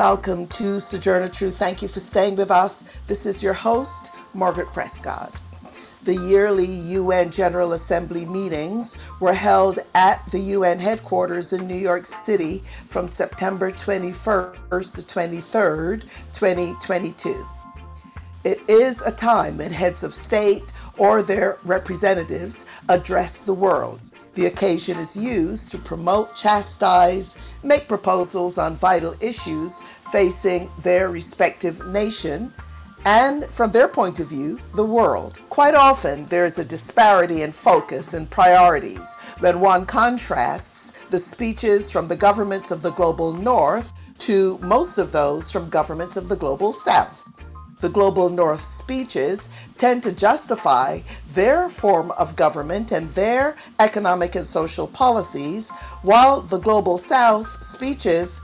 welcome to Sojourner Truth. Thank you for staying with us. This is your host, Margaret Prescott. The yearly UN General Assembly meetings were held at the UN headquarters in New York City from September 21st to 23rd, 2022. It is a time when heads of state or their representatives address the world. The occasion is used to promote, chastise, make proposals on vital issues facing their respective nation and, from their point of view, the world. Quite often, there is a disparity in focus and priorities when one contrasts the speeches from the governments of the global north to most of those from governments of the global south the Global North speeches tend to justify their form of government and their economic and social policies, while the Global South speeches,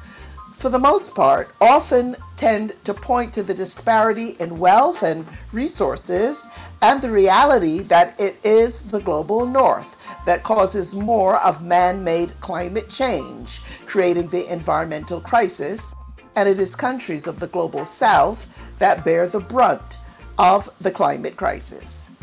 for the most part, often tend to point to the disparity in wealth and resources and the reality that it is the Global North that causes more of man made climate change, creating the environmental crisis, and it is countries of the Global South that bear the brunt of the climate crisis.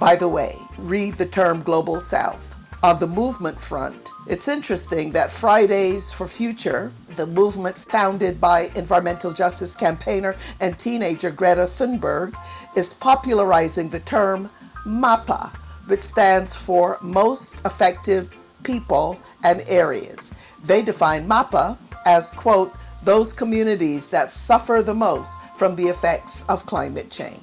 By the way, read the term Global South. On the movement front, it's interesting that Fridays for Future, the movement founded by environmental justice campaigner and teenager Greta Thunberg, is popularizing the term MAPA, which stands for Most Affected People and Areas. They define MAPA as, quote, those communities that suffer the most from the effects of climate change.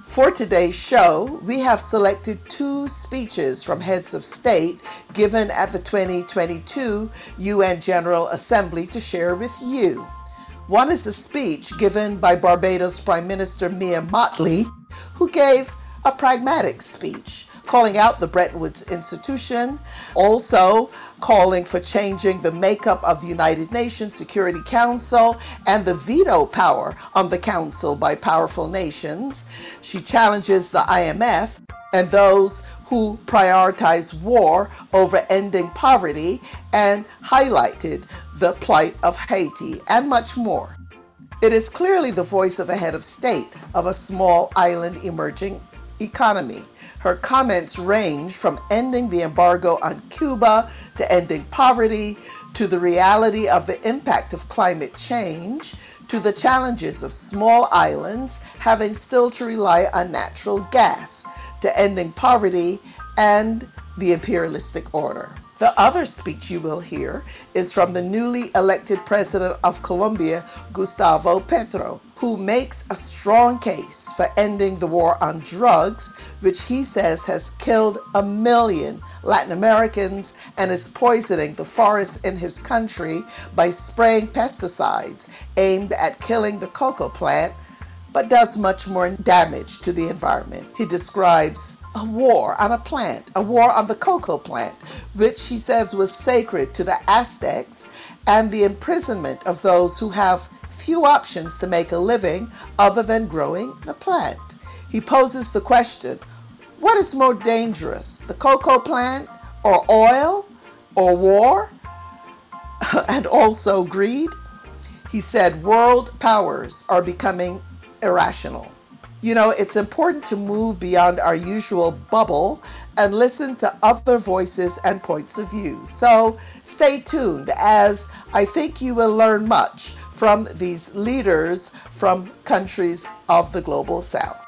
For today's show, we have selected two speeches from heads of state given at the 2022 UN General Assembly to share with you. One is a speech given by Barbados Prime Minister Mia Mottley, who gave a pragmatic speech calling out the Bretton Woods institution, also calling for changing the makeup of the United Nations Security Council and the veto power on the council by powerful nations. She challenges the IMF and those who prioritize war over ending poverty and highlighted the plight of Haiti and much more. It is clearly the voice of a head of state of a small island emerging economy. Her comments range from ending the embargo on Cuba to ending poverty to the reality of the impact of climate change to the challenges of small islands having still to rely on natural gas to ending poverty and the imperialistic order. The other speech you will hear is from the newly elected president of Colombia, Gustavo Petro who makes a strong case for ending the war on drugs, which he says has killed a million Latin Americans and is poisoning the forests in his country by spraying pesticides aimed at killing the coca plant, but does much more damage to the environment. He describes a war on a plant, a war on the coca plant, which he says was sacred to the Aztecs, and the imprisonment of those who have few options to make a living other than growing the plant. He poses the question what is more dangerous, the coca plant, or oil, or war, and also greed? He said world powers are becoming irrational. You know, it's important to move beyond our usual bubble and listen to other voices and points of view. So stay tuned as I think you will learn much from these leaders from countries of the global south.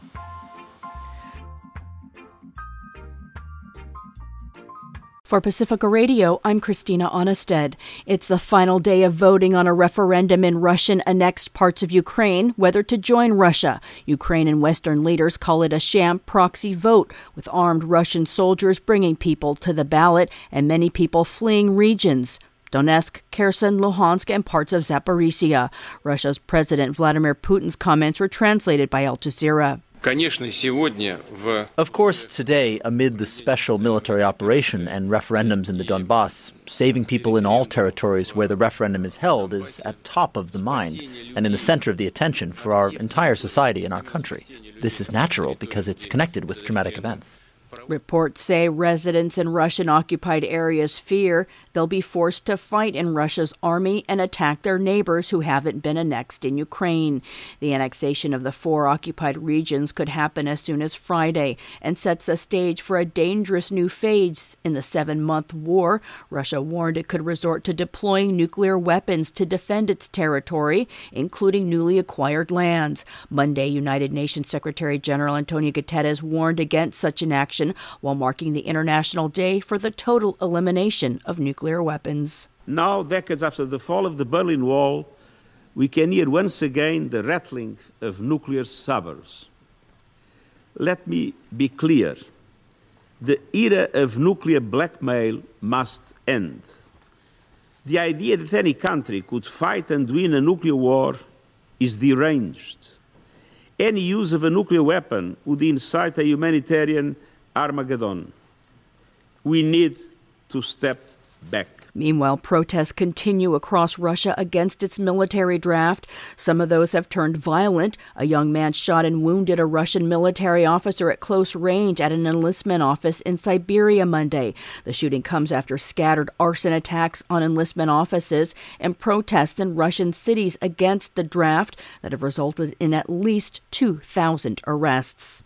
For Pacifica Radio, I'm Christina Aanestad. It's the final day of voting on a referendum in Russian annexed parts of Ukraine whether to join Russia. Ukraine and Western leaders call it a sham proxy vote, with armed Russian soldiers bringing people to the ballot and many people fleeing regions Donetsk, Kherson, Luhansk, and parts of Zaporizhia. Russia's President Vladimir Putin's comments were translated by Al Jazeera. Of course, today, amid the special military operation and referendums in the Donbass, saving people in all territories where the referendum is held is at top of the mind and in the center of the attention for our entire society and our country. This is natural because it's connected with traumatic events. Reports say residents in Russian occupied areas fear they'll be forced to fight in Russia's army and attack their neighbors who haven't been annexed in Ukraine. The annexation of the four occupied regions could happen as soon as Friday and sets a stage for a dangerous new phase in the seven month war. Russia warned it could resort to deploying nuclear weapons to defend its territory, including newly acquired lands. Monday, United Nations Secretary General Antonio Guterres warned against such an action while marking the International Day for the total elimination of nuclear weapons. Now, decades after the fall of the Berlin Wall, we can hear once again the rattling of nuclear sabers. Let me be clear the era of nuclear blackmail must end. The idea that any country could fight and win a nuclear war is deranged. Any use of a nuclear weapon would incite a humanitarian Armageddon. We need to step back. Meanwhile, protests continue across Russia against its military draft. Some of those have turned violent. A young man shot and wounded a Russian military officer at close range at an enlistment office in Siberia Monday. The shooting comes after scattered arson attacks on enlistment offices and protests in Russian cities against the draft that have resulted in at least 2,000 arrests.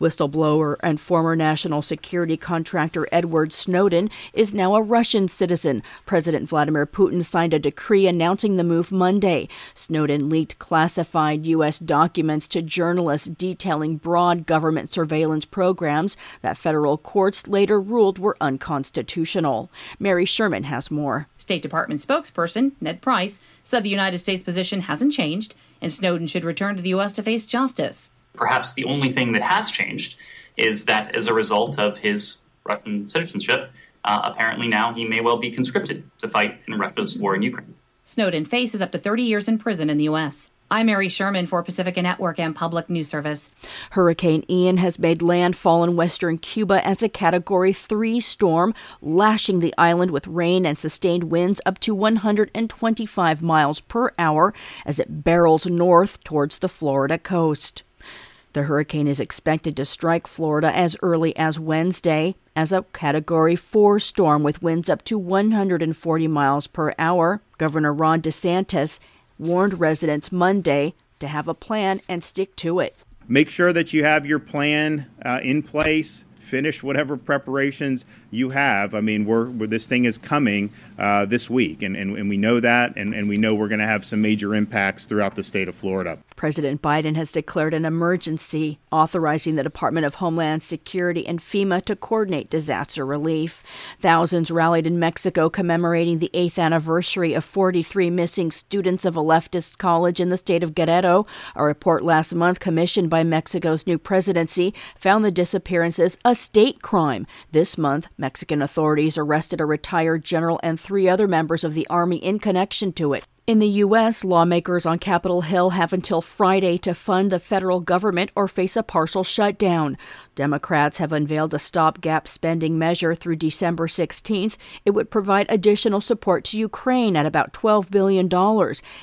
Whistleblower and former national security contractor Edward Snowden is now a Russian citizen. President Vladimir Putin signed a decree announcing the move Monday. Snowden leaked classified U.S. documents to journalists detailing broad government surveillance programs that federal courts later ruled were unconstitutional. Mary Sherman has more. State Department spokesperson Ned Price said the United States position hasn't changed and Snowden should return to the U.S. to face justice. Perhaps the only thing that has changed is that as a result of his Russian citizenship, uh, apparently now he may well be conscripted to fight in Russia's war in Ukraine. Snowden faces up to 30 years in prison in the U.S. I'm Mary Sherman for Pacifica Network and Public News Service. Hurricane Ian has made landfall in western Cuba as a Category 3 storm, lashing the island with rain and sustained winds up to 125 miles per hour as it barrels north towards the Florida coast. The hurricane is expected to strike Florida as early as Wednesday as a Category 4 storm with winds up to 140 miles per hour. Governor Ron DeSantis warned residents Monday to have a plan and stick to it. Make sure that you have your plan uh, in place finish whatever preparations you have. I mean, we're, we're this thing is coming uh, this week, and, and, and we know that, and, and we know we're going to have some major impacts throughout the state of Florida. President Biden has declared an emergency, authorizing the Department of Homeland Security and FEMA to coordinate disaster relief. Thousands rallied in Mexico commemorating the eighth anniversary of 43 missing students of a leftist college in the state of Guerrero. A report last month commissioned by Mexico's new presidency found the disappearances a state crime. This month, Mexican authorities arrested a retired general and three other members of the Army in connection to it. In the U.S., lawmakers on Capitol Hill have until Friday to fund the federal government or face a partial shutdown. Democrats have unveiled a stopgap spending measure through December 16th. It would provide additional support to Ukraine at about $12 billion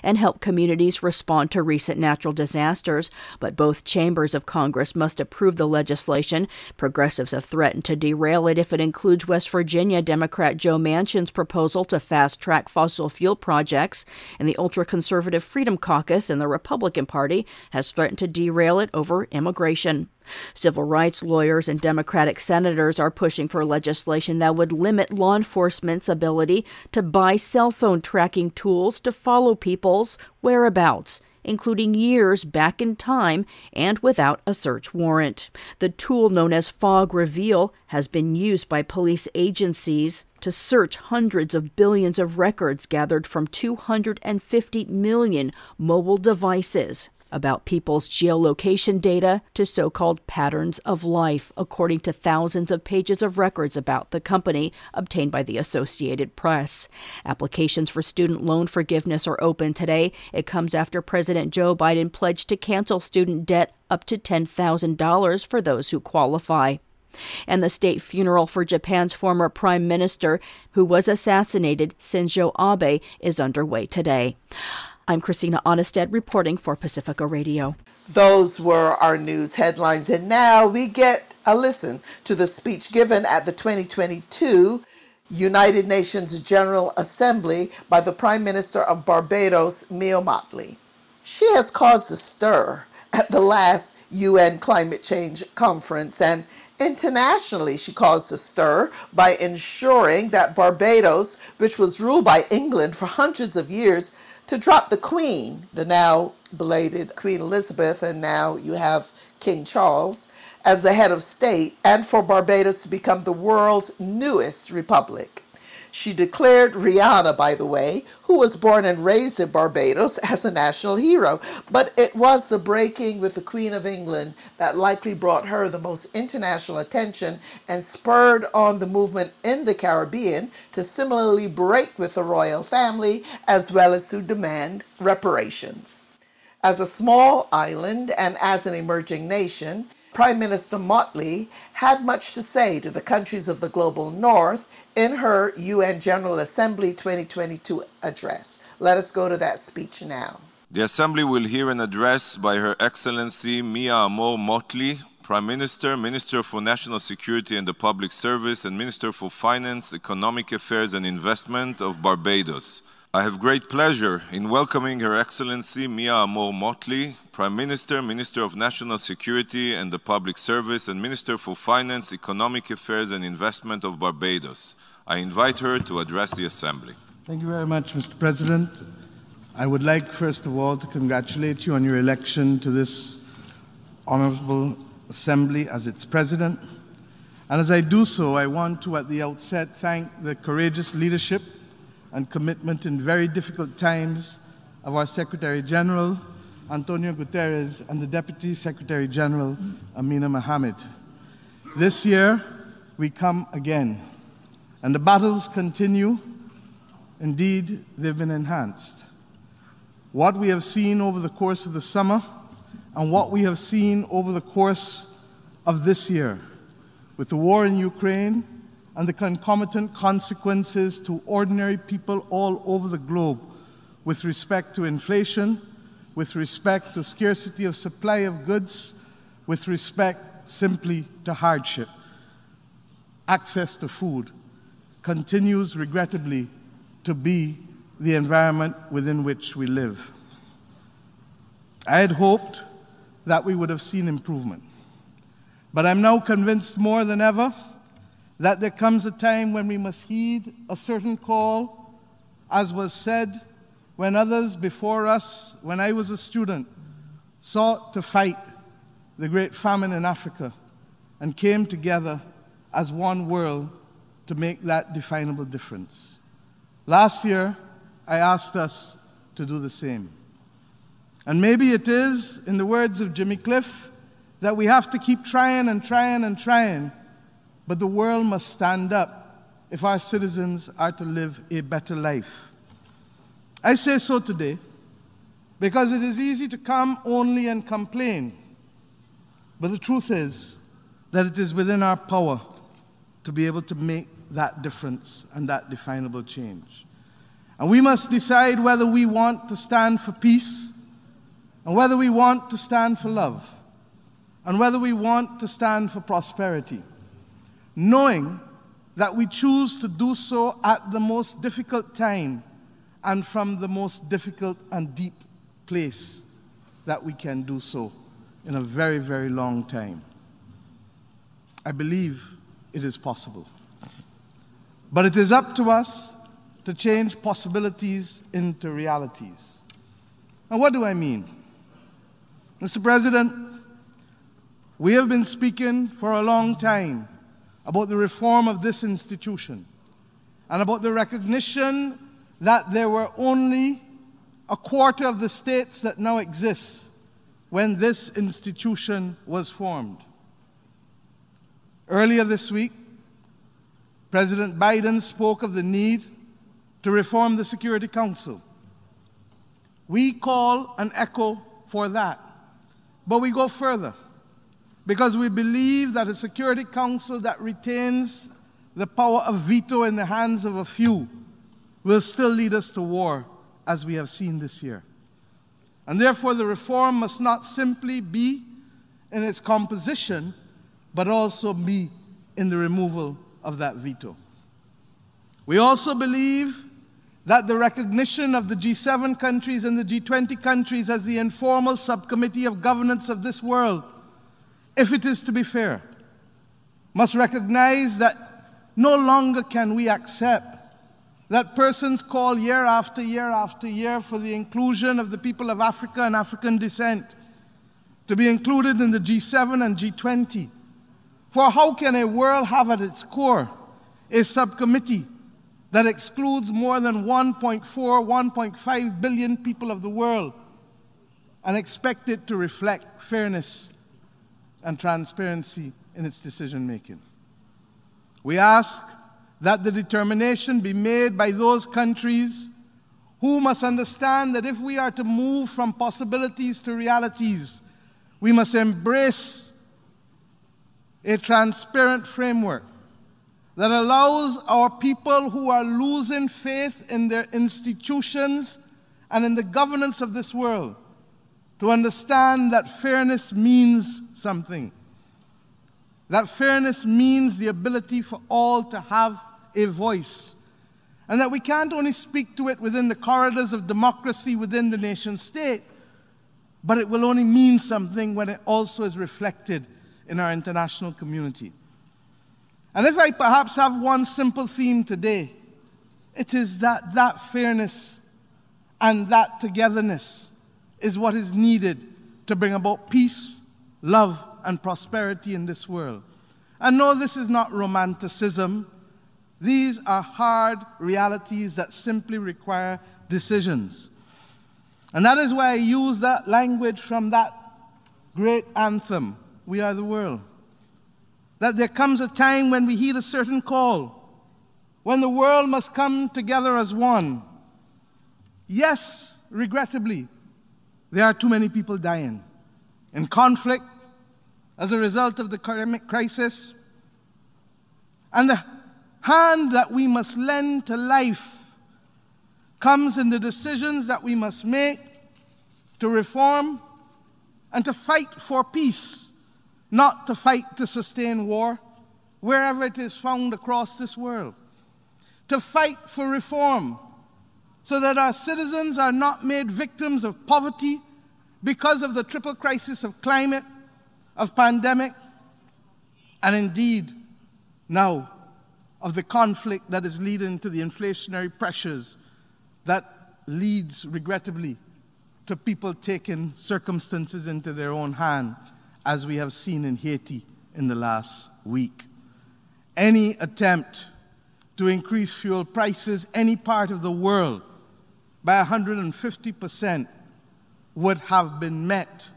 and help communities respond to recent natural disasters. But both chambers of Congress must approve the legislation. Progressives have threatened to derail it if it includes West Virginia Democrat Joe Manchin's proposal to fast track fossil fuel projects and the ultra conservative Freedom Caucus in the Republican Party has threatened to derail it over immigration. Civil rights lawyers and Democratic senators are pushing for legislation that would limit law enforcement's ability to buy cell phone tracking tools to follow people's whereabouts including years back in time and without a search warrant. The tool known as Fog Reveal has been used by police agencies to search hundreds of billions of records gathered from 250 million mobile devices. About people's geolocation data to so called patterns of life, according to thousands of pages of records about the company obtained by the Associated Press. Applications for student loan forgiveness are open today. It comes after President Joe Biden pledged to cancel student debt up to $10,000 for those who qualify. And the state funeral for Japan's former prime minister, who was assassinated, Shinzo Abe, is underway today. I'm Christina Aanestad reporting for Pacifica Radio. Those were our news headlines, and now we get a listen to the speech given at the 2022 United Nations General Assembly by the Prime Minister of Barbados, Mia Mottley. She has caused a stir at the last UN climate change conference, and internationally she caused a stir by ensuring that Barbados, which was ruled by England for hundreds of years, to drop the Queen, the now belated Queen Elizabeth, and now you have King Charles, as the head of state, and for Barbados to become the world's newest republic. She declared Rihanna, by the way, who was born and raised in Barbados, as a national hero. But it was the breaking with the Queen of England that likely brought her the most international attention and spurred on the movement in the Caribbean to similarly break with the royal family as well as to demand reparations. As a small island and as an emerging nation, Prime Minister Mottley had much to say to the countries of the global north in her UN General Assembly 2022 address. Let us go to that speech now. The Assembly will hear an address by Her Excellency Mia Amor Mottley, Prime Minister, Minister for National Security and the Public Service, and Minister for Finance, Economic Affairs and Investment of Barbados. I have great pleasure in welcoming Her Excellency Mia Amor Mottley, Prime Minister, Minister of National Security and the Public Service, and Minister for Finance, Economic Affairs and Investment of Barbados. I invite her to address the Assembly. Thank you very much, Mr. President. I would like, first of all, to congratulate you on your election to this honorable Assembly as its President. And as I do so, I want to, at the outset, thank the courageous leadership and commitment in very difficult times of our Secretary General, Antonio Guterres, and the Deputy Secretary General, Amina Mohammed. This year, we come again, and the battles continue. Indeed, they've been enhanced. What we have seen over the course of the summer and what we have seen over the course of this year with the war in Ukraine and the concomitant consequences to ordinary people all over the globe with respect to inflation, with respect to scarcity of supply of goods, with respect simply to hardship. Access to food continues, regrettably, to be the environment within which we live. I had hoped that we would have seen improvement, but I'm now convinced more than ever that there comes a time when we must heed a certain call, as was said when others before us, when I was a student, sought to fight the great famine in Africa and came together as one world to make that definable difference. Last year, I asked us to do the same. And maybe it is, in the words of Jimmy Cliff, that we have to keep trying and trying and trying but the world must stand up if our citizens are to live a better life. I say so today because it is easy to come only and complain. But the truth is that it is within our power to be able to make that difference and that definable change. And we must decide whether we want to stand for peace and whether we want to stand for love and whether we want to stand for prosperity knowing that we choose to do so at the most difficult time and from the most difficult and deep place that we can do so in a very, very long time. I believe it is possible. But it is up to us to change possibilities into realities. And what do I mean? Mr. President, we have been speaking for a long time about the reform of this institution and about the recognition that there were only a quarter of the states that now exist when this institution was formed. Earlier this week, President Biden spoke of the need to reform the Security Council. We call an echo for that. But we go further because we believe that a Security Council that retains the power of veto in the hands of a few will still lead us to war, as we have seen this year. And therefore, the reform must not simply be in its composition, but also be in the removal of that veto. We also believe that the recognition of the G7 countries and the G20 countries as the informal subcommittee of governance of this world, if it is to be fair, must recognize that no longer can we accept that persons call year after year after year for the inclusion of the people of Africa and African descent to be included in the G7 and G20. For how can a world have at its core a subcommittee that excludes more than 1.4, 1.5 billion people of the world and expect it to reflect fairness and transparency in its decision making? We ask that the determination be made by those countries who must understand that if we are to move from possibilities to realities, we must embrace a transparent framework that allows our people who are losing faith in their institutions and in the governance of this world to understand that fairness means something. That fairness means the ability for all to have a voice. And that we can't only speak to it within the corridors of democracy within the nation state, but it will only mean something when it also is reflected in our international community. And if I perhaps have one simple theme today, it is that that fairness and that togetherness is what is needed to bring about peace, love, and prosperity in this world. And no, this is not romanticism. These are hard realities that simply require decisions. And that is why I use that language from that great anthem, We Are the World. That there comes a time when we heed a certain call, when the world must come together as one. Yes, regrettably, there are too many people dying in conflict as a result of the economic crisis. And the hand that we must lend to life comes in the decisions that we must make to reform and to fight for peace, not to fight to sustain war, wherever it is found across this world. To fight for reform so that our citizens are not made victims of poverty because of the triple crisis of climate, of pandemic, and indeed now of the conflict that is leading to the inflationary pressures that leads, regrettably, to people taking circumstances into their own hand, as we have seen in Haiti in the last week. Any attempt to increase fuel prices any part of the world by 150% would have been met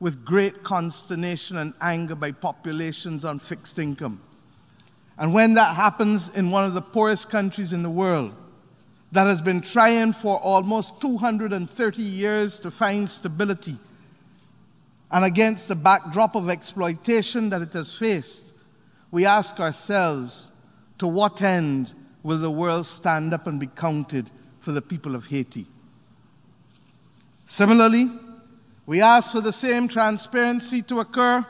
with great consternation and anger by populations on fixed income. And when that happens in one of the poorest countries in the world, that has been trying for almost 230 years to find stability, and against the backdrop of exploitation that it has faced, we ask ourselves to what end will the world stand up and be counted for the people of Haiti? Similarly, we ask for the same transparency to occur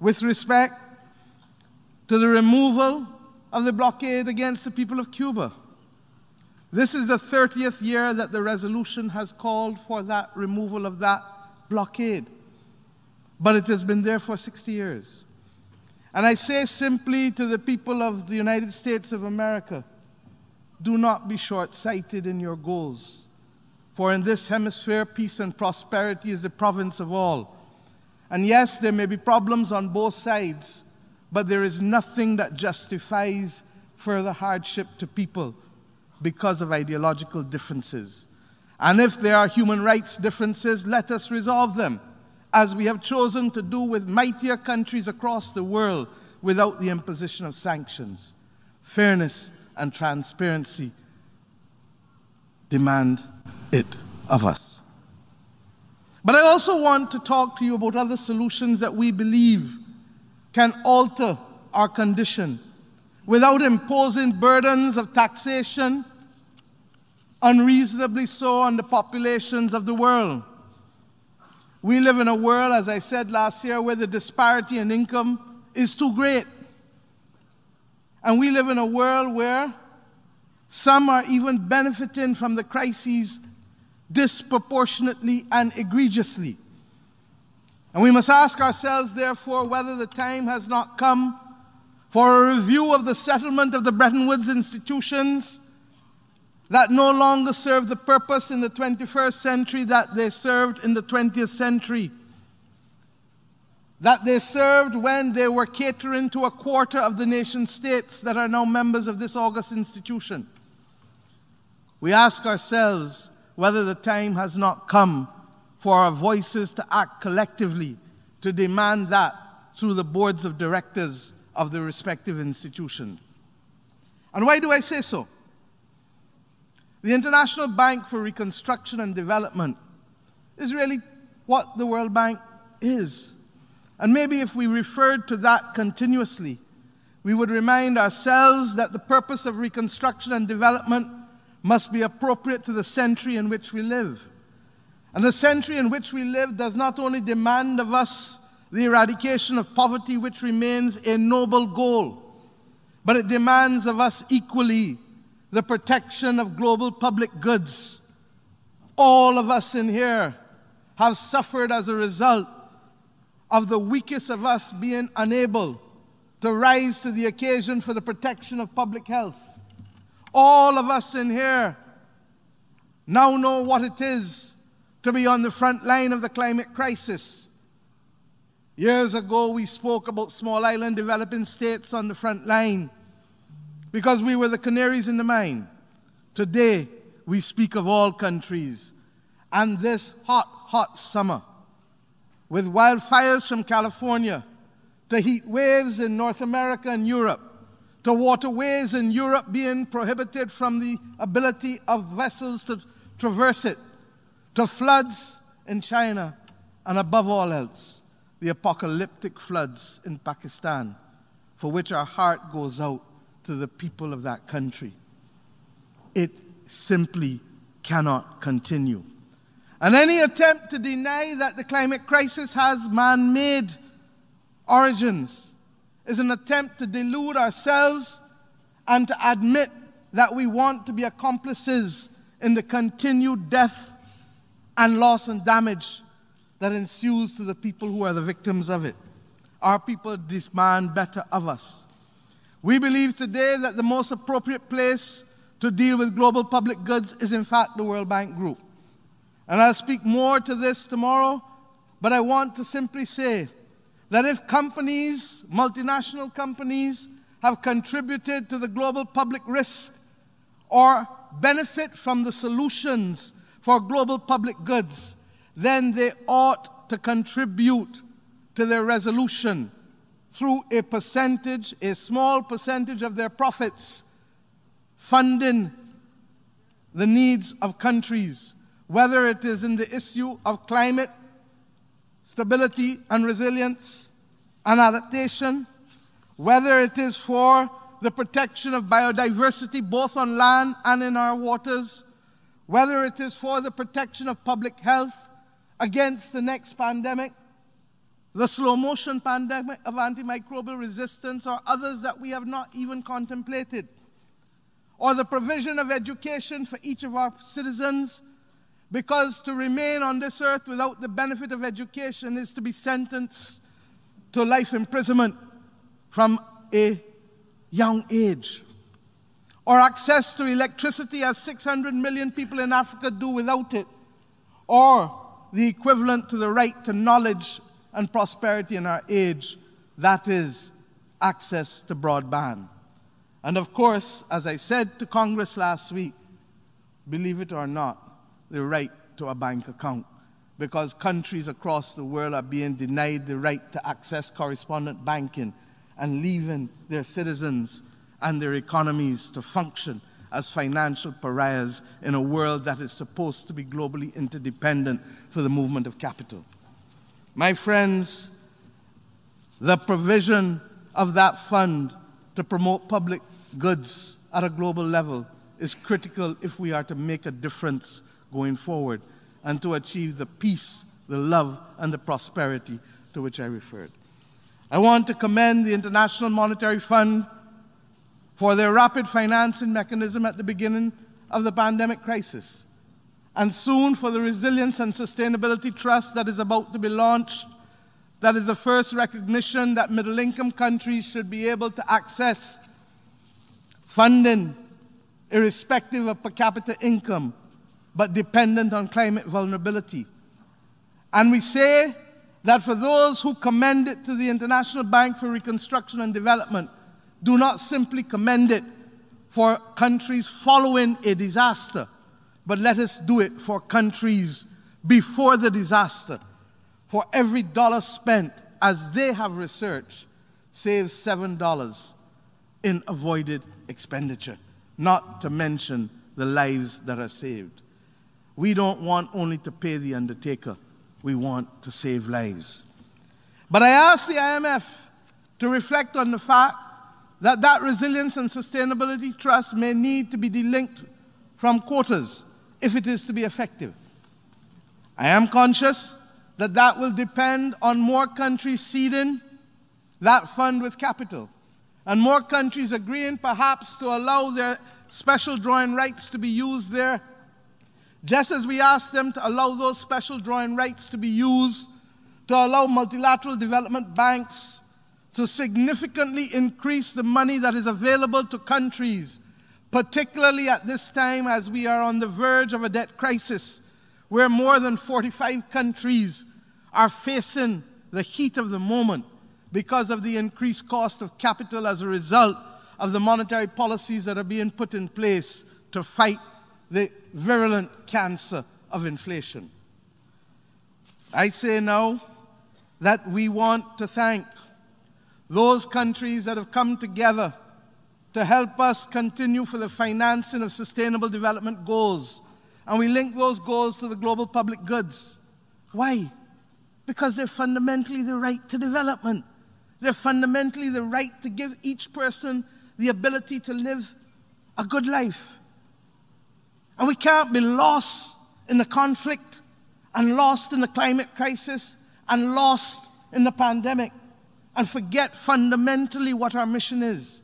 with respect to the removal of the blockade against the people of Cuba. This is the 30th year that the resolution has called for that removal of that blockade. But it has been there for 60 years. And I say simply to the people of the United States of America do not be short sighted in your goals. For in this hemisphere, peace and prosperity is the province of all. And yes, there may be problems on both sides, but there is nothing that justifies further hardship to people because of ideological differences. And if there are human rights differences, let us resolve them as we have chosen to do with mightier countries across the world without the imposition of sanctions. Fairness and transparency demand it of us. But I also want to talk to you about other solutions that we believe can alter our condition without imposing burdens of taxation, unreasonably so, on the populations of the world. We live in a world, as I said last year, where the disparity in income is too great. And we live in a world where some are even benefiting from the crises disproportionately and egregiously. And we must ask ourselves, therefore, whether the time has not come for a review of the settlement of the Bretton Woods institutions that no longer serve the purpose in the 21st century that they served in the 20th century. That they served when they were catering to a quarter of the nation states that are now members of this august institution. We ask ourselves whether the time has not come for our voices to act collectively to demand that through the boards of directors of the respective institutions. And why do I say so? The International Bank for Reconstruction and Development is really what the World Bank is. And maybe if we referred to that continuously, we would remind ourselves that the purpose of reconstruction and development must be appropriate to the century in which we live. And the century in which we live does not only demand of us the eradication of poverty, which remains a noble goal, but it demands of us equally the protection of global public goods. All of us in here have suffered as a result of the weakest of us being unable to rise to the occasion for the protection of public health. All of us in here now know what it is to be on the front line of the climate crisis. Years ago, we spoke about small island developing states on the front line because we were the canaries in the mine. Today, we speak of all countries. And this hot, hot summer, with wildfires from California to heat waves in North America and Europe, to waterways in Europe being prohibited from the ability of vessels to traverse it, to floods in China, and above all else, the apocalyptic floods in Pakistan, for which our heart goes out to the people of that country. It simply cannot continue. And any attempt to deny that the climate crisis has man made origins is an attempt to delude ourselves and to admit that we want to be accomplices in the continued death and loss and damage that ensues to the people who are the victims of it. Our people demand better of us. We believe today that the most appropriate place to deal with global public goods is, in fact, the World Bank Group. And I'll speak more to this tomorrow, but I want to simply say that if companies, multinational companies, have contributed to the global public risk or benefit from the solutions for global public goods, then they ought to contribute to their resolution through a percentage, a small percentage of their profits, funding the needs of countries, whether it is in the issue of climate, stability and resilience and adaptation, whether it is for the protection of biodiversity both on land and in our waters, whether it is for the protection of public health against the next pandemic, the slow motion pandemic of antimicrobial resistance, or others that we have not even contemplated, or the provision of education for each of our citizens, because to remain on this earth without the benefit of education is to be sentenced to life imprisonment from a young age. Or access to electricity, as 600 million people in Africa do without it. Or the equivalent to the right to knowledge and prosperity in our age that is, access to broadband. And of course, as I said to Congress last week, believe it or not, the right to a bank account. because countries across the world are being denied the right to access correspondent banking and leaving their citizens and their economies to function as financial pariahs in a world that is supposed to be globally interdependent for the movement of capital. My friends, the provision of that fund to promote public goods at a global level is critical if we are to make a difference going forward and to achieve the peace, the love, and the prosperity to which I referred. I want to commend the International Monetary Fund for their rapid financing mechanism at the beginning of the pandemic crisis, and soon for the Resilience and Sustainability Trust that is about to be launched. That is the first recognition that middle income countries should be able to access funding irrespective of per capita income, but dependent on climate vulnerability. And we say that for those who commend it to the International Bank for Reconstruction and Development, do not simply commend it for countries following a disaster, but let us do it for countries before the disaster. For every dollar spent, as they have researched, saves $7 in avoided expenditure, not to mention the lives that are saved. We don't want only to pay the undertaker, we want to save lives. But I ask the IMF to reflect on the fact that that resilience and sustainability trust may need to be delinked from quotas if it is to be effective. I am conscious that that will depend on more countries seeding that fund with capital and more countries agreeing perhaps to allow their special drawing rights to be used there, just as we ask them to allow those special drawing rights to be used to allow multilateral development banks to significantly increase the money that is available to countries, particularly at this time as we are on the verge of a debt crisis, where more than 45 countries are facing the heat of the moment because of the increased cost of capital as a result of the monetary policies that are being put in place to fight the virulent cancer of inflation. I say now that we want to thank those countries that have come together to help us continue for the financing of sustainable development goals. And we link those goals to the global public goods. Why? Because they're fundamentally the right to development. They're fundamentally the right to give each person the ability to live a good life. And we can't be lost in the conflict and lost in the climate crisis and lost in the pandemic and forget fundamentally what our mission is.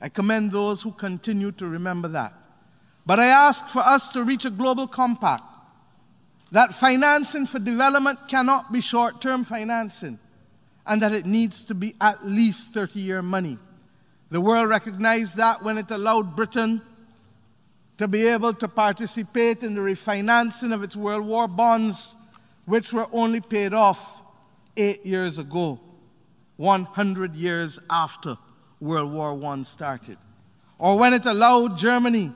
I commend those who continue to remember that. But I ask for us to reach a global compact that financing for development cannot be short term financing and that it needs to be at least 30 year money. The world recognized that when it allowed Britain to be able to participate in the refinancing of its World War bonds, which were only paid off eight years ago. 100 years after World War I started. Or when it allowed Germany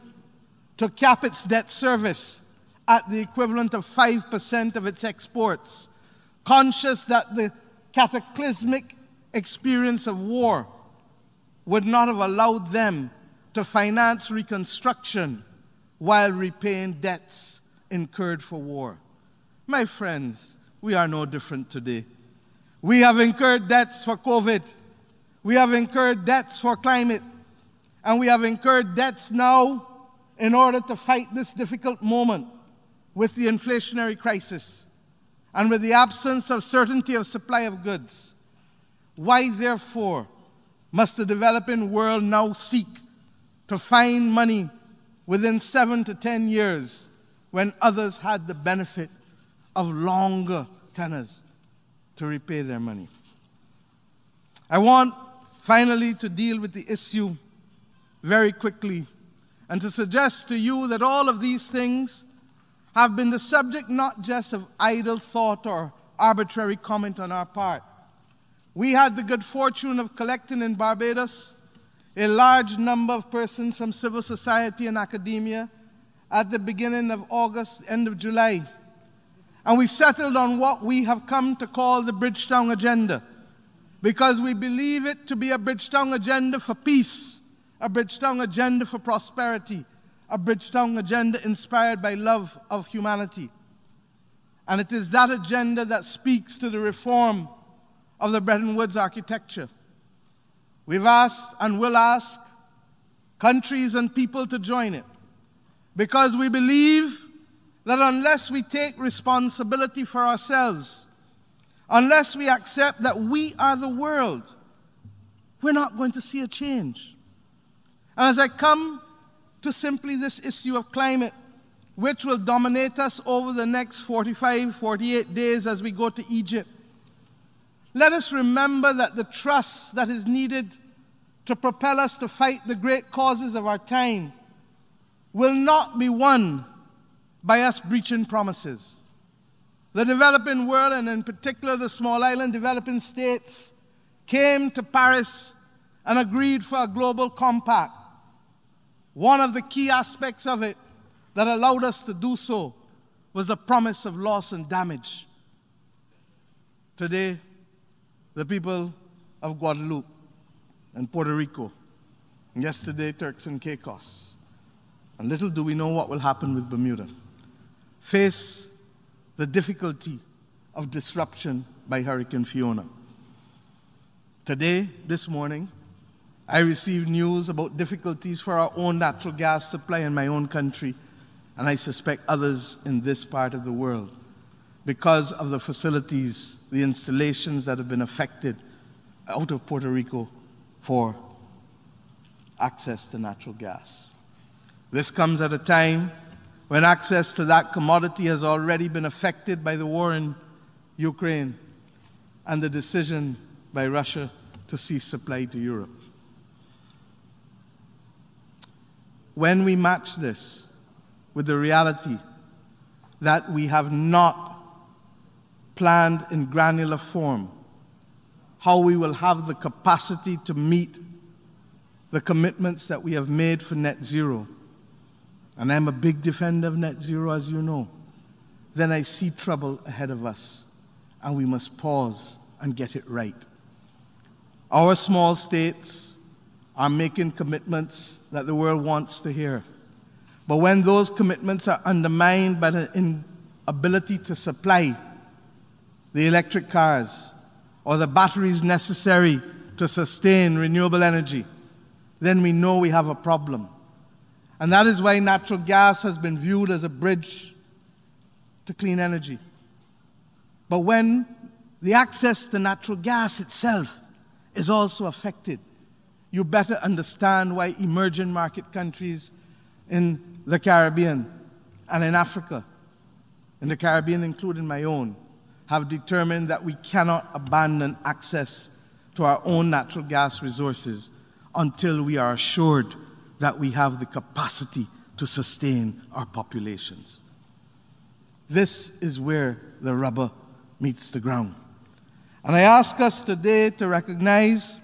to cap its debt service at the equivalent of 5% of its exports, conscious that the cataclysmic experience of war would not have allowed them to finance reconstruction while repaying debts incurred for war. My friends, we are no different today. We have incurred debts for COVID. We have incurred debts for climate. And we have incurred debts now in order to fight this difficult moment with the inflationary crisis and with the absence of certainty of supply of goods. Why, therefore, must the developing world now seek to find money within seven to ten years when others had the benefit of longer tenors? to repay their money. I want finally to deal with the issue very quickly and to suggest to you that all of these things have been the subject not just of idle thought or arbitrary comment on our part. We had the good fortune of collecting in Barbados a large number of persons from civil society and academia at the beginning of August, end of July And we settled on what we have come to call the Bridgetown Agenda because we believe it to be a Bridgetown agenda for peace, a Bridgetown agenda for prosperity, a Bridgetown agenda inspired by love of humanity. And it is that agenda that speaks to the reform of the Bretton Woods architecture. We've asked and will ask countries and people to join it because we believe that unless we take responsibility for ourselves, unless we accept that we are the world, we're not going to see a change. And as I come to simply this issue of climate, which will dominate us over the next 45, 48 days as we go to Egypt, let us remember that the trust that is needed to propel us to fight the great causes of our time will not be won by us breaching promises. The developing world, and in particular the small island developing states, came to Paris and agreed for a global compact. One of the key aspects of it that allowed us to do so was the promise of loss and damage. Today, the people of Guadeloupe and Puerto Rico, and yesterday, Turks and Caicos, and little do we know what will happen with Bermuda, face the difficulty of disruption by Hurricane Fiona. Today, this morning, I received news about difficulties for our own natural gas supply in my own country, and I suspect others in this part of the world, because of the facilities, the installations that have been affected out of Puerto Rico for access to natural gas. This comes at a time when access to that commodity has already been affected by the war in Ukraine and the decision by Russia to cease supply to Europe. When we match this with the reality that we have not planned in granular form how we will have the capacity to meet the commitments that we have made for net zero, and I'm a big defender of net zero, as you know, then I see trouble ahead of us, and we must pause and get it right. Our small states are making commitments that the world wants to hear. But when those commitments are undermined by the inability to supply the electric cars, or the batteries necessary to sustain renewable energy, then we know we have a problem. And that is why natural gas has been viewed as a bridge to clean energy. But when the access to natural gas itself is also affected, you better understand why emerging market countries in the Caribbean and in Africa, in the Caribbean, including my own, have determined that we cannot abandon access to our own natural gas resources until we are assured that we have the capacity to sustain our populations. This is where the rubber meets the ground. And I ask us today to recognize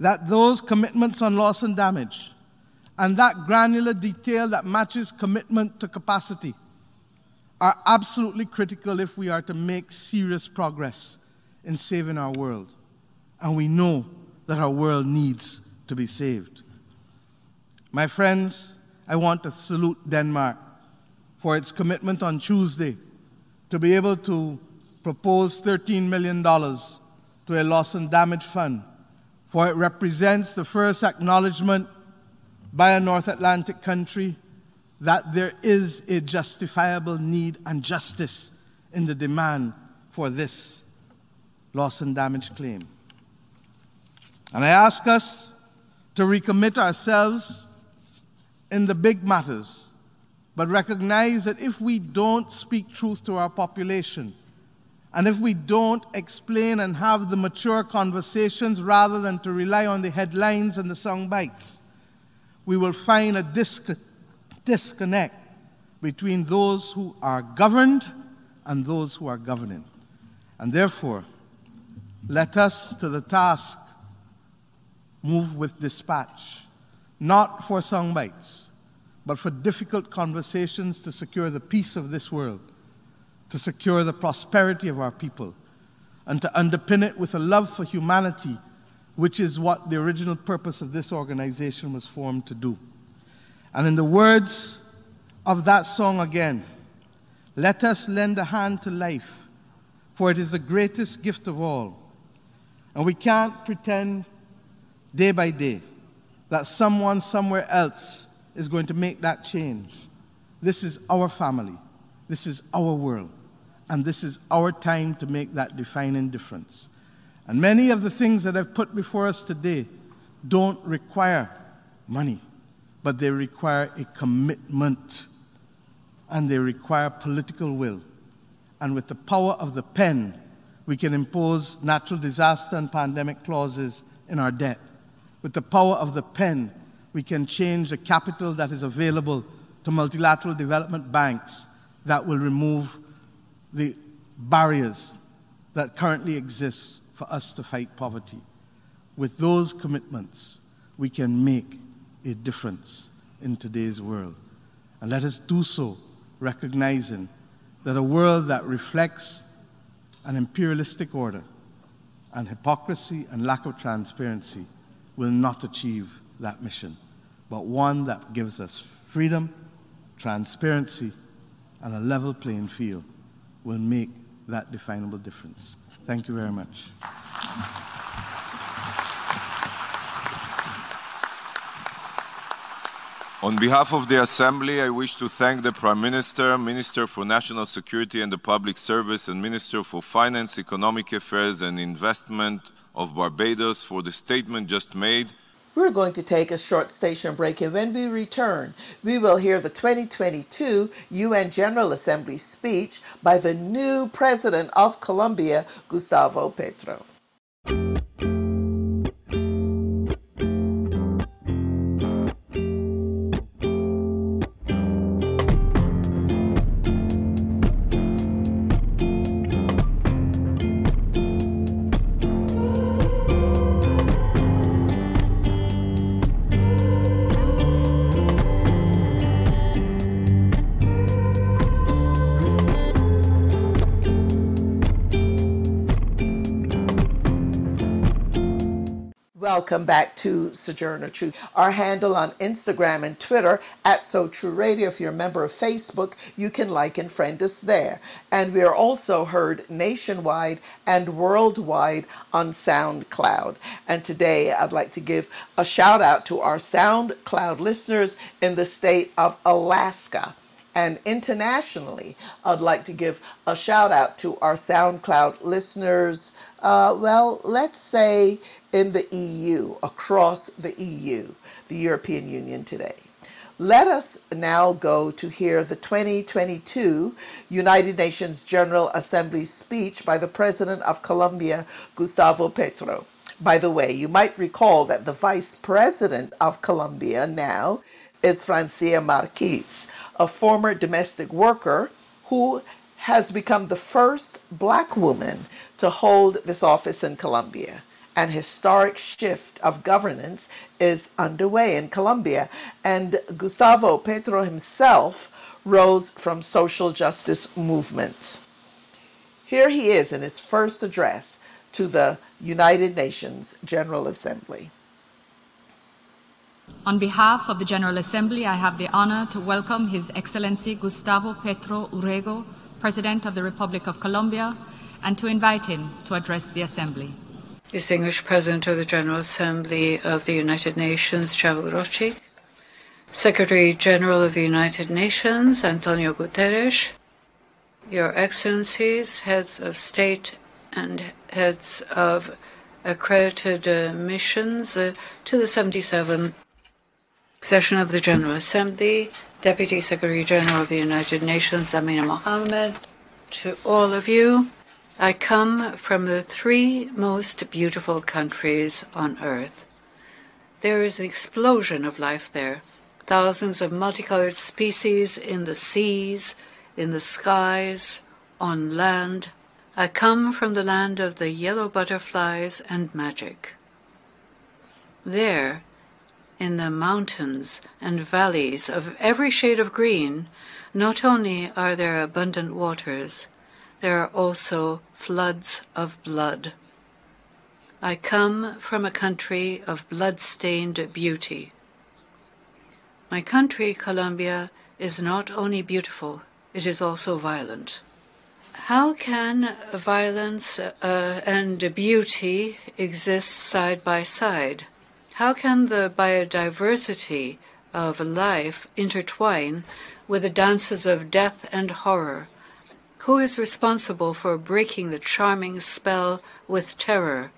that those commitments on loss and damage and that granular detail that matches commitment to capacity are absolutely critical if we are to make serious progress in saving our world. And we know that our world needs to be saved. My friends, I want to salute Denmark for its commitment on Tuesday to be able to propose $13 million to a loss and damage fund, for it represents the first acknowledgement by a North Atlantic country that there is a justifiable need and justice in the demand for this loss and damage claim. And I ask us to recommit ourselves in the big matters, but recognize that if we don't speak truth to our population, and if we don't explain and have the mature conversations rather than to rely on the headlines and the song bites, we will find a disconnect disconnect between those who are governed and those who are governing. And therefore, let us to the task move with dispatch, not for song bites, but for difficult conversations to secure the peace of this world. to secure the prosperity of our people and to underpin it with a love for humanity, which is what the original purpose of this organization was formed to do. And in the words of that song again, let us lend a hand to life, for it is the greatest gift of all. And we can't pretend day by day that someone somewhere else is going to make that change. This is our family. This is our world. And this is our time to make that defining difference. And many of the things that I've put before us today don't require money, but they require a commitment and they require political will. And with the power of the pen, we can impose natural disaster and pandemic clauses in our debt. With the power of the pen, we can change the capital that is available to multilateral development banks that will remove the barriers that currently exist for us to fight poverty. With those commitments, we can make a difference in today's world. And let us do so recognizing that a world that reflects an imperialistic order and hypocrisy and lack of transparency will not achieve that mission, but one that gives us freedom, transparency, and a level playing field will make that definable difference. Thank you very much. On behalf of the Assembly, I wish to thank the Prime Minister, Minister for National Security and the Public Service, and Minister for Finance, Economic Affairs and Investment of Barbados for the statement just made. We're going to take a short station break, and when we return, we will hear the 2022 UN General Assembly speech by the new President of Colombia, Gustavo Petro. Welcome back to Sojourner Truth. Our handle on Instagram and Twitter at So True Radio. If you're a member of Facebook, you can like and friend us there. And we are also heard nationwide and worldwide on SoundCloud. And today I'd like to give a shout out to our SoundCloud listeners in the state of Alaska. And internationally, I'd like to give a shout out to our SoundCloud listeners. Uh, well, let's say in the EU, across the EU, the European Union today. Let us now go to hear the 2022 United Nations General Assembly speech by the President of Colombia, Gustavo Petro. By the way, you might recall that the Vice President of Colombia now is Francia Marquez, a former domestic worker who has become the first black woman to hold this office in Colombia an historic shift of governance is underway in Colombia. And Gustavo Petro himself rose from social justice movements. Here he is in his first address to the United Nations General Assembly. On behalf of the General Assembly, I have the honor to welcome His Excellency Gustavo Petro Urrego, President of the Republic of Colombia, and to invite him to address the Assembly distinguished President of the General Assembly of the United Nations, Csaba Kőrösi, Secretary General of the United Nations, Antonio Guterres, Your Excellencies, heads of state and heads of accredited uh, missions uh, to the 77th session of the General Assembly, Deputy Secretary General of the United Nations, Amina Mohammed, to all of you, I come from the three most beautiful countries on earth. There is an explosion of life there. Thousands of multicolored species in the seas, in the skies, on land. I come from the land of the yellow butterflies and magic. There, in the mountains and valleys of every shade of green, not only are there abundant waters, there are also floods of blood. I come from a country of blood-stained beauty. My country, Colombia, is not only beautiful, it is also violent. How can violence uh, and beauty exist side by side? How can the biodiversity of life intertwine with the dances of death and horror? Who is responsible for breaking the charming spell with terror?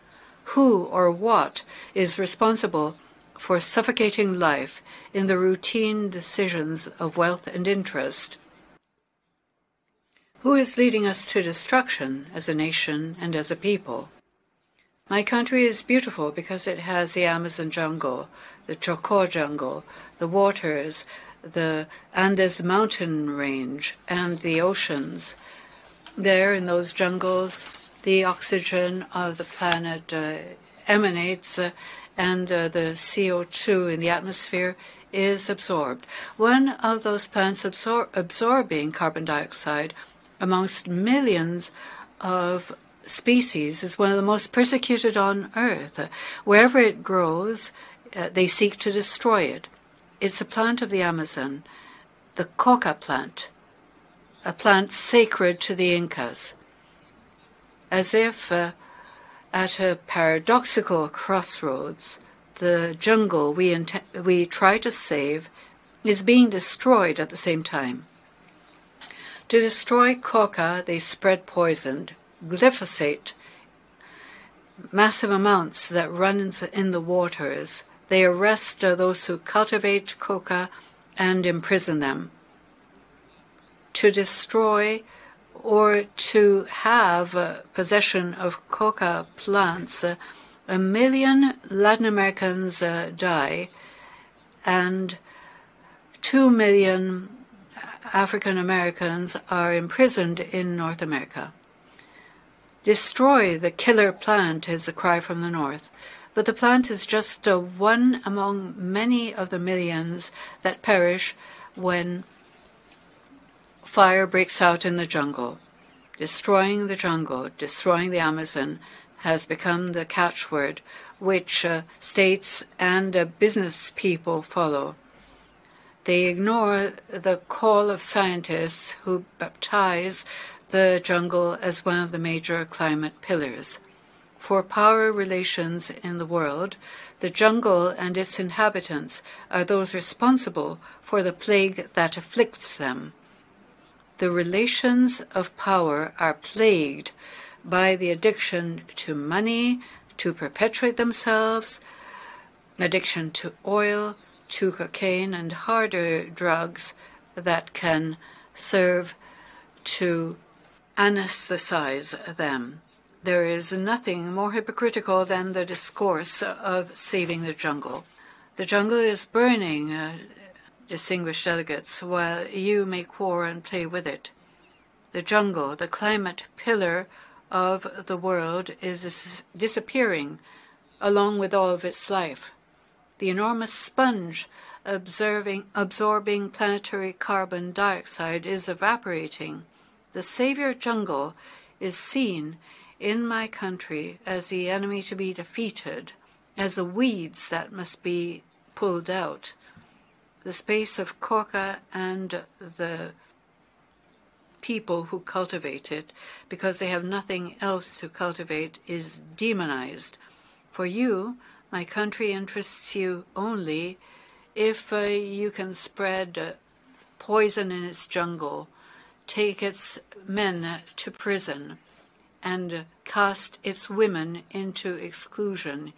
Who or what is responsible for suffocating life in the routine decisions of wealth and interest? Who is leading us to destruction as a nation and as a people? My country is beautiful because it has the Amazon jungle, the Chocó jungle, the waters, the Andes mountain range, and the oceans. There, in those jungles, the oxygen of the planet uh, emanates, uh, and uh, the CO2 in the atmosphere is absorbed. One of those plants absor absorbing carbon dioxide amongst millions of species is one of the most persecuted on earth. Wherever it grows, uh, they seek to destroy it. It's a plant of the Amazon, the coca plant, a plant sacred to the Incas. As if uh, at a paradoxical crossroads, the jungle we, we try to save is being destroyed at the same time. To destroy coca, they spread poison, glyphosate, massive amounts that runs in the waters. They arrest uh, those who cultivate coca and imprison them. To destroy or to have uh, possession of coca plants, a million Latin Americans uh, die, and two million African Americans are imprisoned in North America. Destroy the killer plant is a cry from the north, but the plant is just uh, one among many of the millions that perish when fire breaks out in the jungle. Destroying the jungle, destroying the Amazon, has become the catchword which uh, states and uh, business people follow. They ignore the call of scientists who baptize the jungle as one of the major climate pillars. For power relations in the world, the jungle and its inhabitants are those responsible for the plague that afflicts them. The relations of power are plagued by the addiction to money to perpetuate themselves, addiction to oil, to cocaine and harder drugs that can serve to anesthetize them. There is nothing more hypocritical than the discourse of saving the jungle. The jungle is burning, uh, distinguished delegates, while you make war and play with it. The jungle, the climate pillar of the world, is disappearing along with all of its life the enormous sponge absorbing planetary carbon dioxide is evaporating. The savior jungle is seen in my country as the enemy to be defeated, as the weeds that must be pulled out. The space of coca and the people who cultivate it, because they have nothing else to cultivate, is demonized. For you, my country interests you only if uh, you can spread uh, poison in its jungle, take its men to prison, and cast its women into exclusion.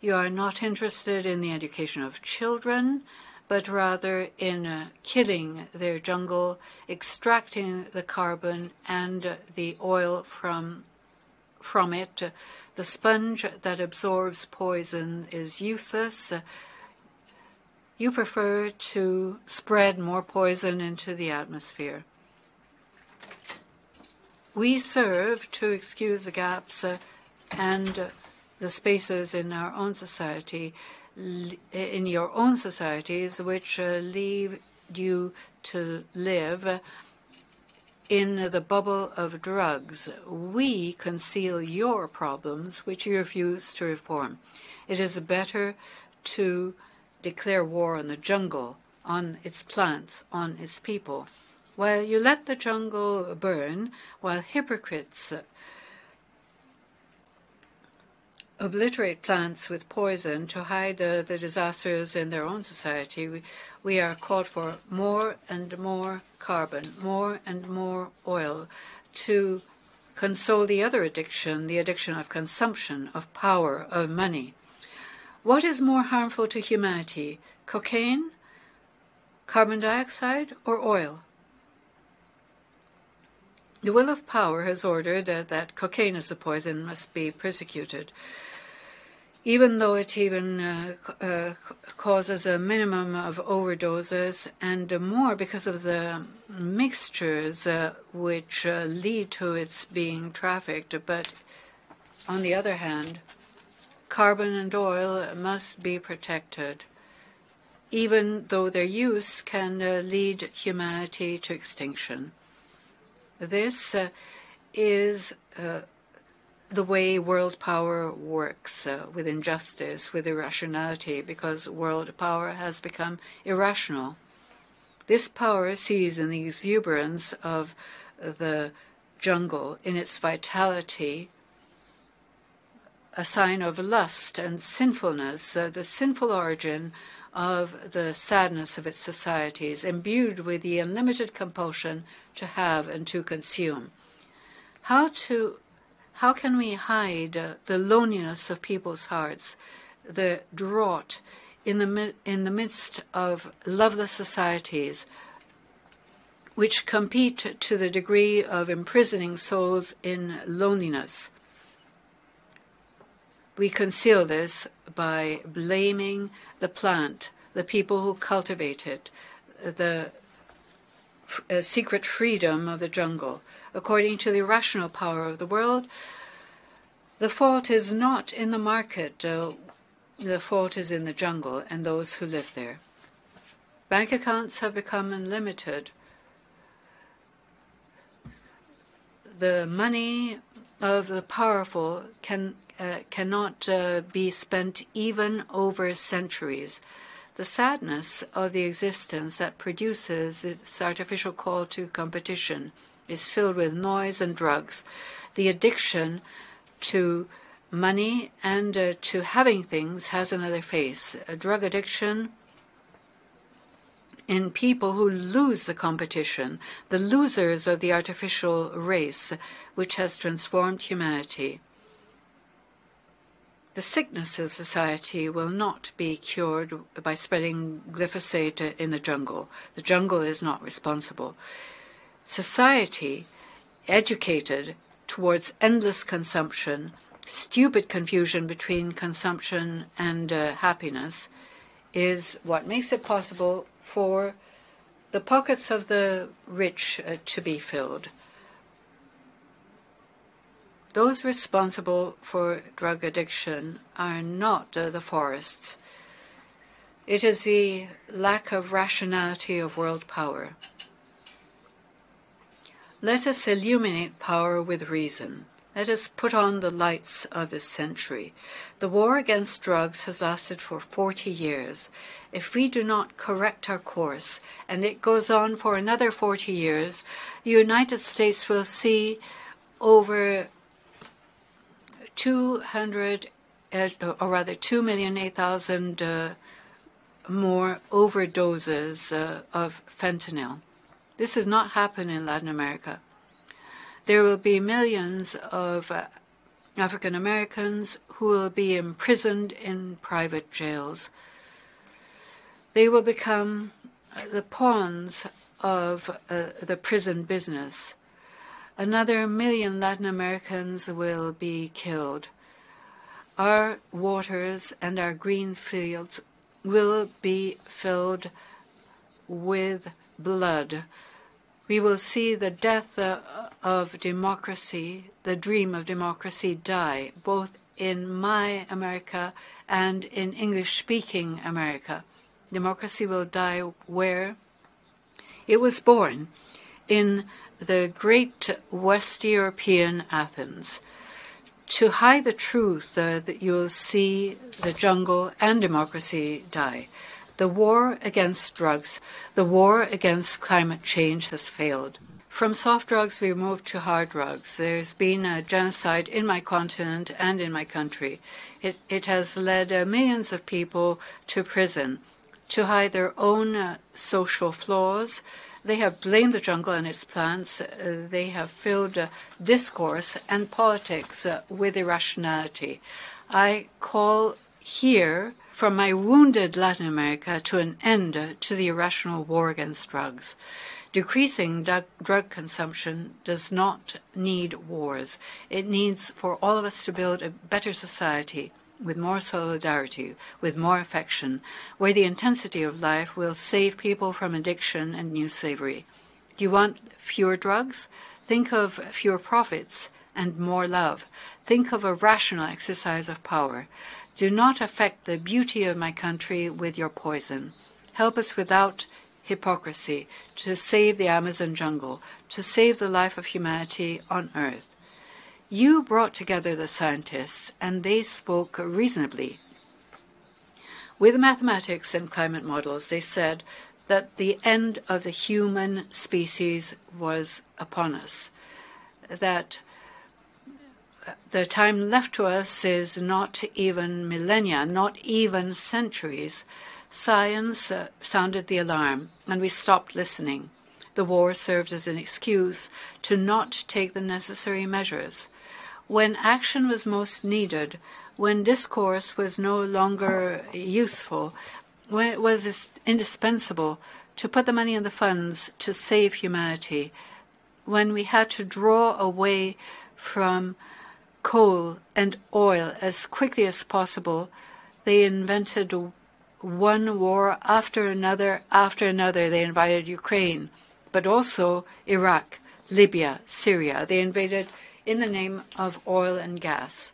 You are not interested in the education of children, but rather in uh, killing their jungle, extracting the carbon and the oil from from it the sponge that absorbs poison is useless. You prefer to spread more poison into the atmosphere. We serve to excuse the gaps uh, and the spaces in our own society, in your own societies, which uh, leave you to live in the bubble of drugs. We conceal your problems, which you refuse to reform. It is better to declare war on the jungle, on its plants, on its people. While you let the jungle burn, while hypocrites obliterate plants with poison to hide uh, the disasters in their own society, we, we are called for more and more carbon, more and more oil to console the other addiction, the addiction of consumption, of power, of money. What is more harmful to humanity, cocaine, carbon dioxide, or oil? The will of power has ordered uh, that cocaine as a poison must be persecuted even though it even uh, uh, causes a minimum of overdoses and more because of the mixtures uh, which uh, lead to its being trafficked. But on the other hand, carbon and oil must be protected, even though their use can uh, lead humanity to extinction. This uh, is the way world power works uh, with injustice, with irrationality, because world power has become irrational. This power sees in the exuberance of the jungle, in its vitality, a sign of lust and sinfulness, uh, the sinful origin of the sadness of its societies, imbued with the unlimited compulsion to have and to consume. How to how can we hide the loneliness of people's hearts, the drought in the, in the midst of loveless societies which compete to the degree of imprisoning souls in loneliness? We conceal this by blaming the plant, the people who cultivate it, the uh, secret freedom of the jungle. According to the rational power of the world, the fault is not in the market, uh, the fault is in the jungle and those who live there. Bank accounts have become unlimited. The money of the powerful can uh, cannot uh, be spent even over centuries. The sadness of the existence that produces this artificial call to competition is filled with noise and drugs. The addiction to money and uh, to having things has another face. A drug addiction in people who lose the competition, the losers of the artificial race which has transformed humanity. The sickness of society will not be cured by spreading glyphosate in the jungle. The jungle is not responsible society educated towards endless consumption, stupid confusion between consumption and uh, happiness, is what makes it possible for the pockets of the rich uh, to be filled. Those responsible for drug addiction are not uh, the forests. It is the lack of rationality of world power. Let us illuminate power with reason. Let us put on the lights of this century. The war against drugs has lasted for 40 years. If we do not correct our course, and it goes on for another 40 years, the United States will see over 200, uh, or rather 2,008,000 uh, more overdoses uh, of fentanyl. This has not happened in Latin America. There will be millions of uh, African Americans who will be imprisoned in private jails. They will become uh, the pawns of uh, the prison business. Another million Latin Americans will be killed. Our waters and our green fields will be filled with blood we will see the death uh, of democracy, the dream of democracy, die, both in my America and in English speaking America. Democracy will die where it was born in the great West European Athens. To hide the truth, uh, that you'll see the jungle and democracy die. The war against drugs, the war against climate change has failed. From soft drugs, we've moved to hard drugs. There's been a genocide in my continent and in my country. It, it has led uh, millions of people to prison to hide their own uh, social flaws. They have blamed the jungle and its plants. Uh, they have filled uh, discourse and politics uh, with irrationality. I call here from my wounded Latin America to an end to the irrational war against drugs. Decreasing drug consumption does not need wars. It needs for all of us to build a better society with more solidarity, with more affection, where the intensity of life will save people from addiction and new slavery. Do you want fewer drugs? Think of fewer profits and more love. Think of a rational exercise of power. Do not affect the beauty of my country with your poison. Help us without hypocrisy, to save the Amazon jungle, to save the life of humanity on Earth. You brought together the scientists, and they spoke reasonably. With mathematics and climate models, they said that the end of the human species was upon us, that the time left to us is not even millennia, not even centuries, Science uh, sounded the alarm, and we stopped listening. The war served as an excuse to not take the necessary measures. When action was most needed, when discourse was no longer useful, when it was indispensable to put the money in the funds to save humanity, when we had to draw away from coal and oil as quickly as possible, they invented one war after another after another. They invaded Ukraine, but also Iraq, Libya, Syria. They invaded in the name of oil and gas.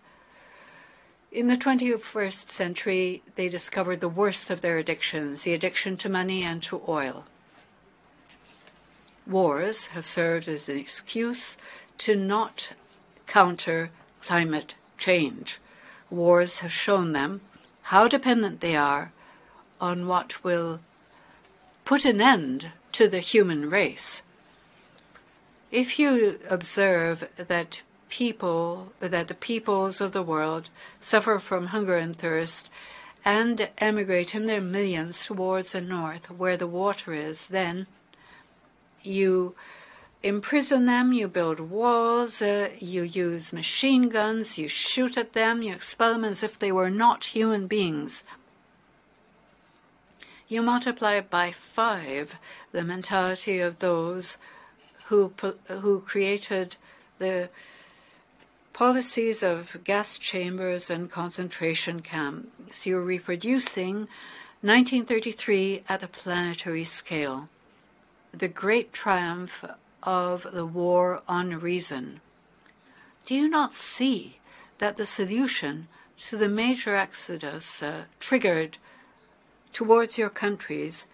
In the 21st century, they discovered the worst of their addictions the addiction to money and to oil. Wars have served as an excuse to not counter climate change. Wars have shown them how dependent they are on what will put an end to the human race. If you observe that people, that the peoples of the world suffer from hunger and thirst and emigrate in their millions towards the north where the water is, then you imprison them, you build walls, uh, you use machine guns, you shoot at them, you expel them as if they were not human beings you multiply by five the mentality of those who, who created the policies of gas chambers and concentration camps. You're reproducing 1933 at a planetary scale, the great triumph of the war on reason. Do you not see that the solution to the major exodus uh, triggered towards your countries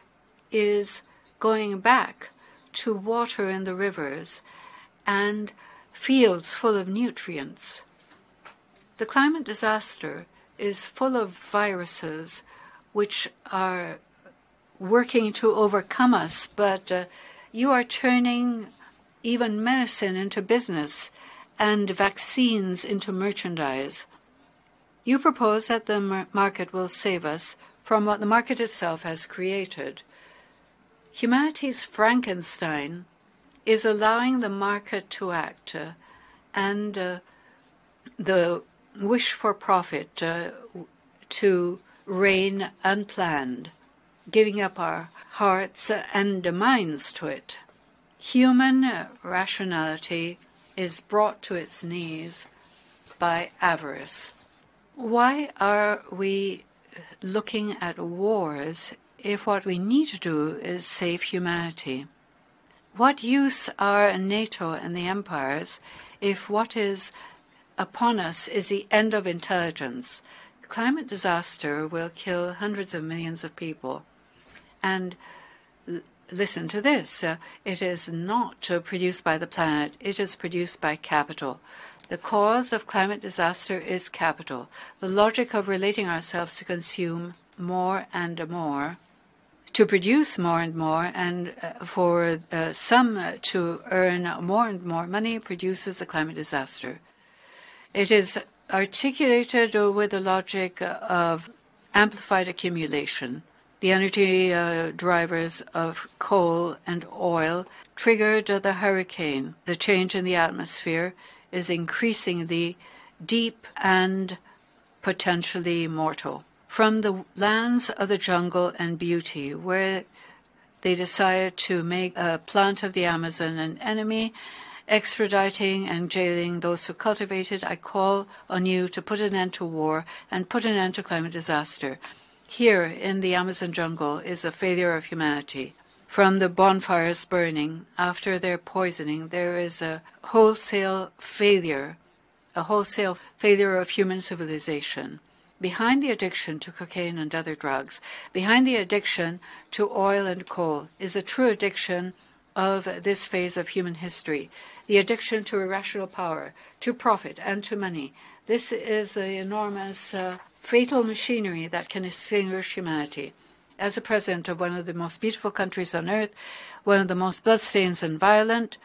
is going back to water in the rivers and fields full of nutrients. The climate disaster is full of viruses which are working to overcome us, but uh, you are turning even medicine into business and vaccines into merchandise. You propose that the market will save us from what the market itself has created. Humanity's Frankenstein is allowing the market to act uh, and uh, the wish for profit uh, to reign unplanned, giving up our hearts and minds to it. Human rationality is brought to its knees by avarice. Why are we looking at wars if what we need to do is save humanity? What use are NATO and the empires if what is upon us is the end of intelligence? Climate disaster will kill hundreds of millions of people. And listen to this. Uh, it is not uh, produced by the planet, it is produced by capital. The cause of climate disaster is capital. The logic of relating ourselves to consume more and more, to produce more and more, and uh, for some to earn more and more money produces a climate disaster. It is articulated with the logic of amplified accumulation. The energy uh, drivers of coal and oil triggered the hurricane. The change in the atmosphere is increasingly deep and potentially mortal. From the lands of the jungle and beauty, where they decided to make a plant of the Amazon an enemy, extraditing and jailing those who cultivate it, I call on you to put an end to war and put an end to climate disaster. Here in the Amazon jungle is a failure of humanity. From the bonfires burning after their poisoning, there is a wholesale failure, a wholesale failure of human civilization. Behind the addiction to cocaine and other drugs, behind the addiction to oil and coal, is a true addiction of this phase of human history the addiction to irrational power, to profit, and to money. This is the enormous uh, fatal machinery that can extinguish humanity. As a president of one of the most beautiful countries on earth, one of the most bloodstained and violent,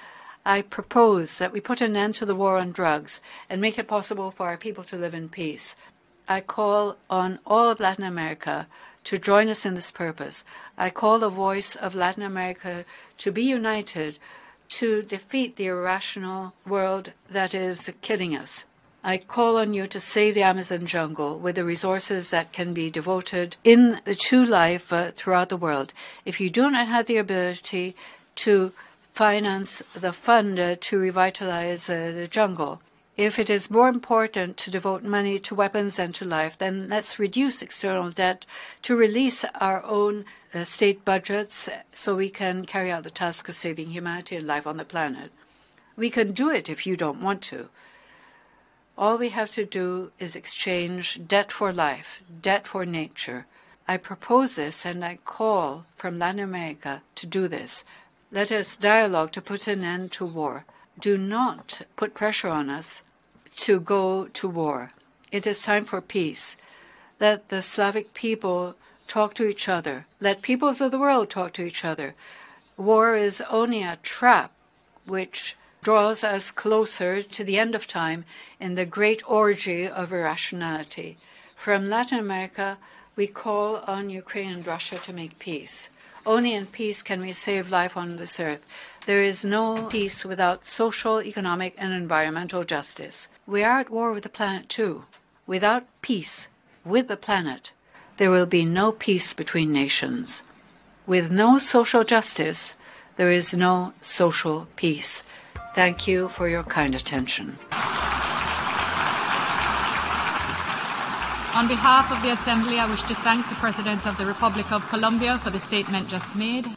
I propose that we put an end to the war on drugs and make it possible for our people to live in peace. I call on all of Latin America to join us in this purpose. I call the voice of Latin America to be united to defeat the irrational world that is killing us. I call on you to save the Amazon jungle with the resources that can be devoted in to life uh, throughout the world. If you do not have the ability to finance the fund uh, to revitalize uh, the jungle, if it is more important to devote money to weapons than to life, then let's reduce external debt to release our own uh, state budgets so we can carry out the task of saving humanity and life on the planet. We can do it if you don't want to. All we have to do is exchange debt for life, debt for nature. I propose this and I call from Latin America to do this. Let us dialogue to put an end to war. Do not put pressure on us to go to war. It is time for peace. Let the Slavic people talk to each other. Let peoples of the world talk to each other. War is only a trap which draws us closer to the end of time in the great orgy of irrationality. From Latin America, we call on Ukraine and Russia to make peace. Only in peace can we save life on this earth. There is no peace without social, economic, and environmental justice. We are at war with the planet too. Without peace with the planet, there will be no peace between nations. With no social justice, there is no social peace. Thank you for your kind attention. On behalf of the Assembly, I wish to thank the President of the Republic of Colombia for the statement just made.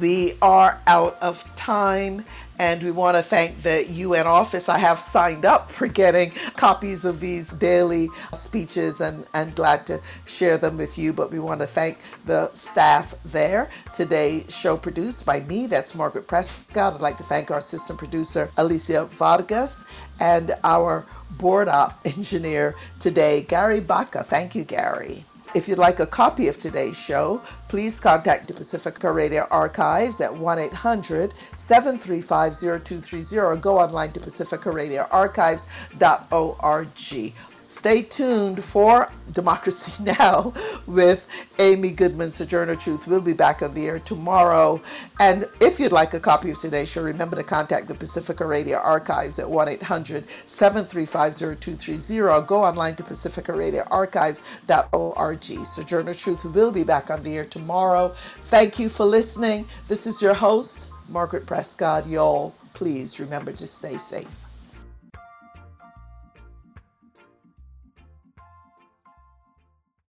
We are out of time and we want to thank the UN office. I have signed up for getting copies of these daily speeches and, and glad to share them with you. But we want to thank the staff there. Today's show produced by me, that's Margaret Prescott. I'd like to thank our assistant producer, Alicia Vargas, and our board op engineer today, Gary Baca. Thank you, Gary. If you'd like a copy of today's show, please contact the Pacifica Radio Archives at 1 800 735 0230 or go online to pacificaradioarchives.org. Stay tuned for Democracy Now! with Amy Goodman, Sojourner Truth. We'll be back on the air tomorrow. And if you'd like a copy of today's show, remember to contact the Pacifica Radio Archives at 1 800 735 0230 or go online to pacificaradioarchives.org. Sojourner Truth will be back on the air tomorrow. Thank you for listening. This is your host, Margaret Prescott. Y'all, please remember to stay safe.